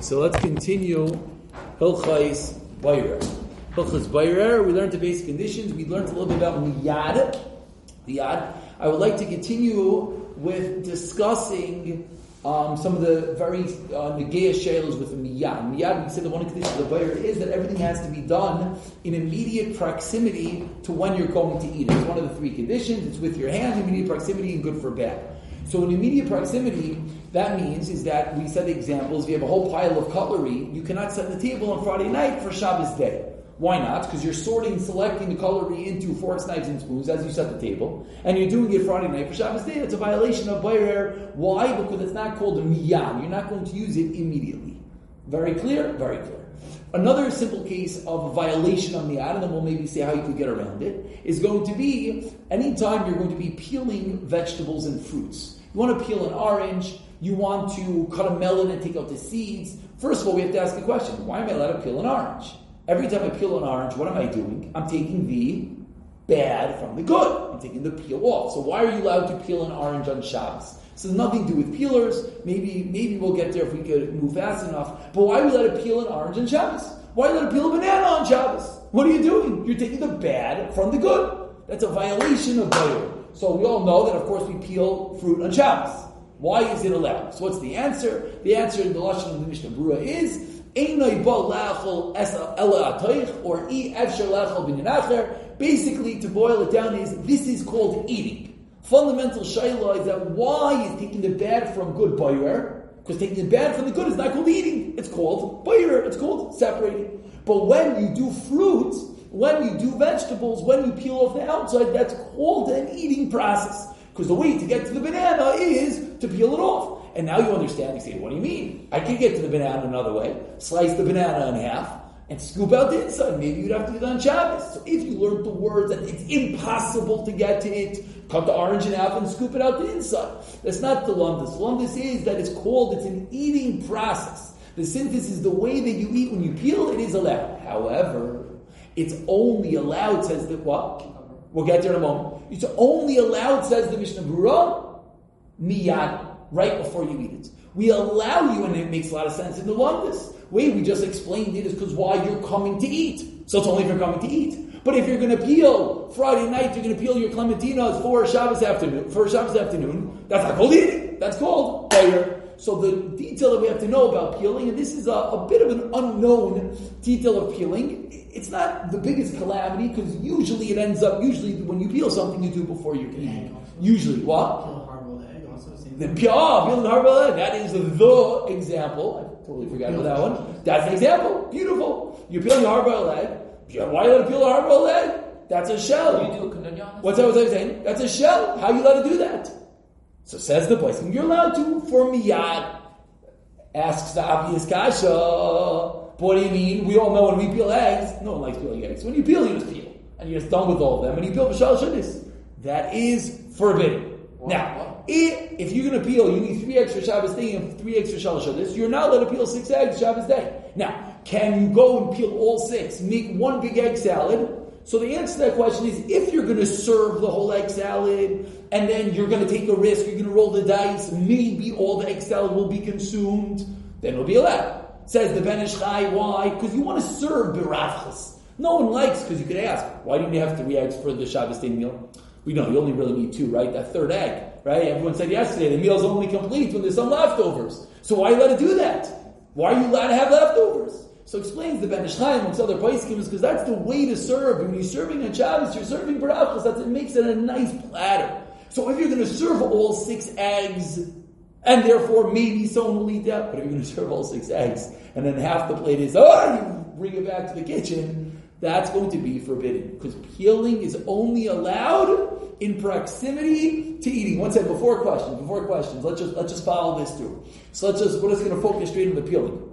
So let's continue Hilchais Bayrer. Hilchais Bayrer, we learned the basic conditions. We learned a little bit about Miyad. Miyad. I would like to continue with discussing um, some of the very uh, Negea Shailos with Miyad. Miyad, we said the one condition of the Bayrer is that everything has to be done in immediate proximity to when you're going to eat. It's one of the three conditions. It's with your hands, immediate proximity, and good for bad. So in immediate proximity, that means is that we set examples, if you have a whole pile of cutlery, you cannot set the table on Friday night for Shabbos day. Why not? Because you're sorting selecting the cutlery into forks, knives, and spoons as you set the table, and you're doing it Friday night for Shabbos day. It's a violation of Bayer. Why? Because it's not called a miyad. You're not going to use it immediately. Very clear? Very clear. Another simple case of a violation of miyad, and then we'll maybe see how you could get around it, is going to be anytime you're going to be peeling vegetables and fruits. You want to peel an orange, you want to cut a melon and take out the seeds. First of all, we have to ask a question why am I allowed to peel an orange? Every time I peel an orange, what am I doing? I'm taking the bad from the good. I'm taking the peel off. So why are you allowed to peel an orange on Shabbos? Has nothing to do with peelers. Maybe maybe we'll get there if we could move fast enough. But why are we allowed to peel an orange on Shabbos? Why are you allowed to peel a banana on Shabbos? What are you doing? You're taking the bad from the good. That's a violation of Bayer. So we all know that, of course, we peel fruit on Shabbos. Why is it allowed? So what's the answer? The answer in the Lashon of the Mishnah Berurah is or Basically, to boil it down, is this is called eating. Fundamental shayla is that why is taking the bad from good boyer? Because taking the bad from the good is not called eating. It's called boyer. It's called separating. But when you do fruit, when you do vegetables, when you peel off the outside, that's called an eating process. Because the way to get to the banana is to peel it off. And now you understand. You say, what do you mean? I can get to the banana another way. Slice the banana in half and scoop out the inside. Maybe you'd have to do that on Shabbos. So if you learned the words that it's impossible to get to it, cut the orange in half and scoop it out the inside. That's not the lumdus. Lumdus is that it's called, it's an eating process. The synthesis is the way that you eat when you peel, it is allowed. However, it's only allowed, says the what? We'll get there in a moment. It's only allowed, says the Mishnah miyad, right before you eat it. We allow you, and it makes a lot of sense in the longest way we just explained it is because why you're coming to eat. So it's only if you're coming to eat. But if you're going to peel Friday night, you're going to peel your clementinas for Shabbos afternoon. For Shabbos afternoon, that's not called eating. That's called prayer. So the detail that we have to know about peeling, and this is a, a bit of an unknown detail of peeling. It's not the biggest calamity because usually it ends up. Usually, when you peel something, you do before you can eat. Usually, what? The pure ah, peeling hard-boiled egg. That is the example. I totally forgot about that one. That's an example. Beautiful. You're peeling a hard-boiled egg. Why you let it peel a hard-boiled egg? That's a shell. You do What's that? What's I saying? That's a shell. How you let it do that? So says the place, you're allowed to for miyad. Asks the obvious kasha. What do you mean? We all know when we peel eggs, no one likes peeling eggs. When you peel, you just peel. And you're just done with all of them. And you peel b'shal shadis. That is forbidden. What? Now, if, if you're going to peel, you need three extra Shabbos day and three for Shalosh Shabbos. You're not allowed to peel six eggs Shabbos day. Now, can you go and peel all six, make one big egg salad, so the answer to that question is if you're going to serve the whole egg salad and then you're going to take a risk, you're going to roll the dice, maybe all the egg salad will be consumed, then it'll be allowed. Says the Ben Ish Chai, why? Because you want to serve biravchas. No one likes, because you could ask, why didn't you have three eggs for the Shabbos day meal? We know you only really need two, right? That third egg, right? Everyone said yesterday the meal's only complete when there's some leftovers. So why are you allowed to do that? Why are you allowed to have leftovers? So explains the Ben Ish Chai amongst other poskim because that's the way to serve. When you're serving on Shabbos, you're serving barachos. That's it makes it a nice platter. So if you're going to serve all six eggs, and therefore maybe someone will eat that, but if you're going to serve all six eggs, and then half the plate is, oh, you bring it back to the kitchen, that's going to be forbidden because peeling is only allowed in proximity to eating. One second, before questions, before questions, let's just let's just follow this through. So let's just we're just going to focus straight on the peeling.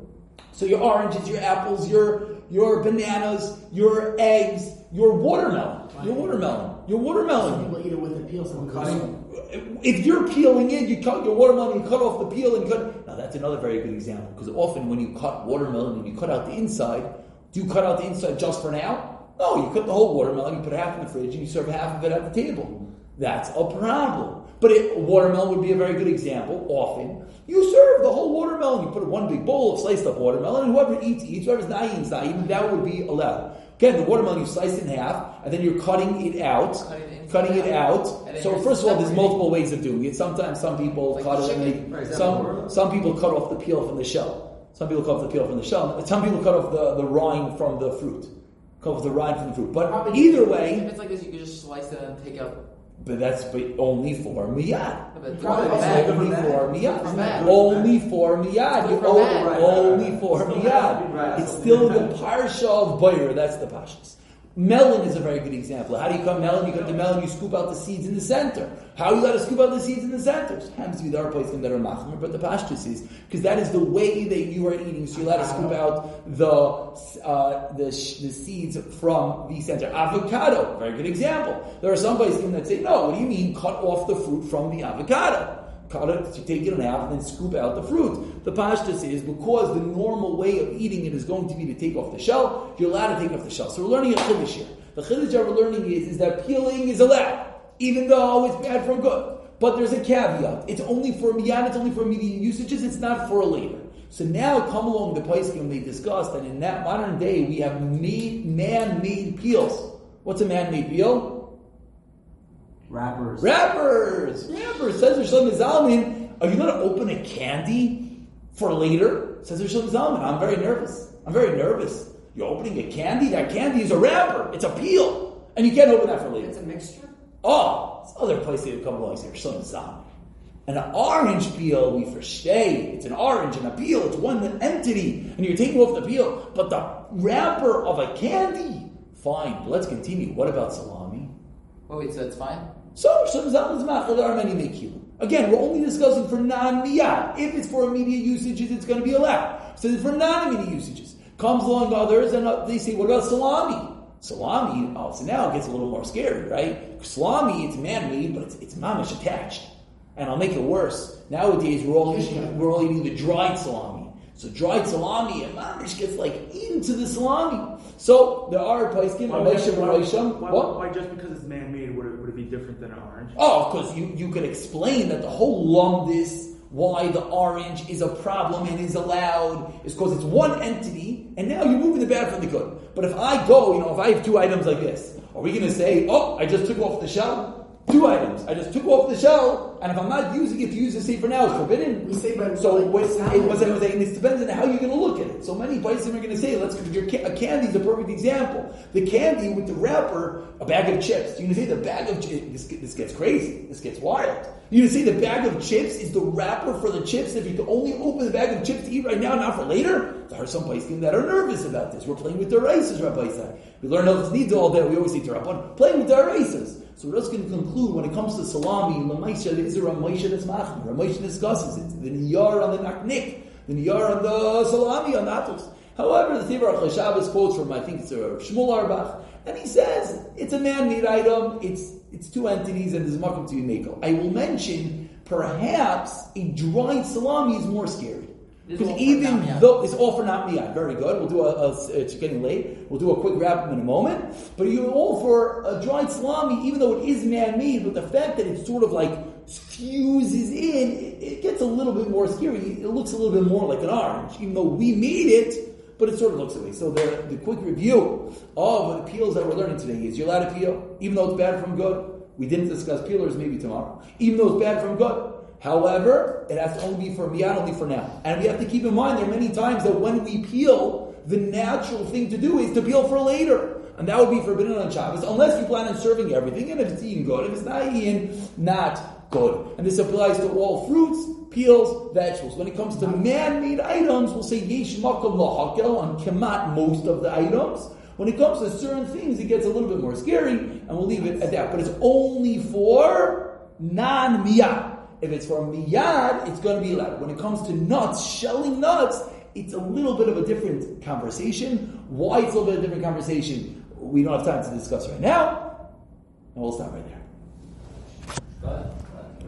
So your oranges, your apples, your your bananas, your eggs, your watermelon, your watermelon, your watermelon. People eat it with the peel. Some cutting. If you're peeling it, you cut your watermelon, you cut off the peel, and cut. Now that's another very good example because often when you cut watermelon and you cut out the inside, do you cut out the inside just for now? No, you cut the whole watermelon, you put half in the fridge, and you serve half of it at the table. That's a problem. But it, watermelon would be a very good example. Often, you serve the whole watermelon. You put one big bowl of sliced up watermelon, and whoever eats, eats. Whoever's not eating, not eating. That would be allowed. Again, the watermelon you slice it in half, and then you're cutting it out. Cutting it Cutting it out. So first of all, there's multiple ways of doing it. Sometimes some people Like cut it. chicken. They, is some watermelon? some people cut off the peel from the shell. Some people cut off the peel from the shell. Some people cut off the, the rind from the fruit. Cut off the rind from the fruit. But Probably- either If way, it's like this, you could just slice it and take out. But that's but only for miyad. But Probably for also bad. good Only for for miyad. Only for miyad. You For owe- bad. Right, only for miyad. It's still the parsha of bayer. That's the pashas. Melon is a very good example. How do you cut melon? You cut the melon, you scoop out the seeds in the center. How you got to scoop out the seeds in the center? Happens to be there are places that are machmer, but the pashtus is because that is the way that you are eating. So you're allowed to scoop out the uh, the, the seeds from the center. Avocado, very good example. There are some places that say, no, what do you mean cut off the fruit from the avocado? Cut it, you take it in half, and then scoop out the fruit. The pashtus is because the normal way of eating it is going to be to take off the shell. You're allowed to take off the shell. So we're learning a chiddush here. The chiddush that we're learning is, is that peeling is allowed, even though it's bad for good. But there's a caveat. It's only for miyad, it's only for immediate usages, it's not for a later. So now come along the Paiskim they discussed that in that modern day we have made, man-made peels. What's a man-made peel? Rappers. Rappers! Rappers! Says Reb Shlomo Zalman, are you going to open a candy for later? Says Reb Shlomo Zalman, I'm very nervous. I'm very nervous. You're opening a candy? That candy is a wrapper. It's a peel. And you can't open that for later. It's a mixture. Oh, it's other place they would come along and say, Reb Shlomo Zalman. An orange peel, we stay. It's an orange and a peel. It's one entity. And you're taking off the peel. But the wrapper of a candy, fine. Let's continue. What about salami? Oh wait, so it's fine. So, there are many Mekilim. Again, we're only discussing for non-miyad. If it's for immediate usages, it's going to be allowed. So for non-immediate usages, comes along others and uh, they say, what about salami? Salami, oh, so now it gets a little more scary, right? Salami, it's man-made, but it's, it's mamish attached. And I'll make it worse. Nowadays, we're all eating, we're all eating the dried salami. So dried salami and mamish gets like into the salami. So there are Paiskim, Why, why, why, What? why just because it's man-made would it, would it be different than an orange? Oh, because you, you could explain that the whole lumdis, why the orange is a problem and is allowed, is because it's one entity, and now you're moving the bad from the good. But if I go, you know, if I have two items like this, are we going to say, oh, I just took off the shell? Two items. I just took off the shell, and if I'm not using it to use the safer now, it's forbidden. We say, but So like, what, salad- it was, it was, it depends on how you're going to look at it. So many places are going to say, let's your ca- a candy is a perfect example. The candy with the wrapper, a bag of chips. You're going to say the bag of chips. This, this gets crazy. This gets wild. You're going to say the bag of chips is the wrapper for the chips. If you can only open the bag of chips to eat right now, not for later. There are some places that are nervous about this. We're playing with their races, Rabbi said. We learn all this needs all day. We always say to Rabban, playing with their races. So we're just going to conclude when it comes to salami, Lamaisha, is a Ramosha that's machmer. Ramosha discusses it. The niyar on the naknik, the niyar on the salami on natus. However, the Tivar Shabbos quotes from, I think it's a Shmuel Auerbach, and he says it's a man-made item, it's it's two entities, and there's a to be mako. I will mention, perhaps, a dried salami is more scary. Because even though it's all for not miyad, very good. We'll do a, a, it's getting late. We'll do a quick wrap up in a moment. But you're all for a dried salami, even though it is man-made. But the fact that it sort of like fuses in, it, it gets a little bit more scary. It looks a little bit more like an orange, even though we made it, but it sort of looks that way. So the, the quick review of the peels that we're learning today is you're allowed to peel, even though it's bad from good. We didn't discuss peelers, maybe tomorrow. Even though it's bad from good. However, it has to only be for miyad, only for now. And we have to keep in mind there are many times that when we peel, the natural thing to do is to peel for later. And that would be forbidden on Shabbos, unless you plan on serving everything, and if it's eaten good, if it's not eaten, not good. And this applies to all fruits, peels, vegetables. When it comes to man-made items, we'll say yesh makom on kemat most of the items. When it comes to certain things, it gets a little bit more scary, and we'll leave it at that. But it's only for non-miyad. If it's from miyad, it's going to be allowed. When it comes to nuts, shelling nuts, it's a little bit of a different conversation. Why it's a little bit of a different conversation, we don't have time to discuss right now, and we'll stop right there.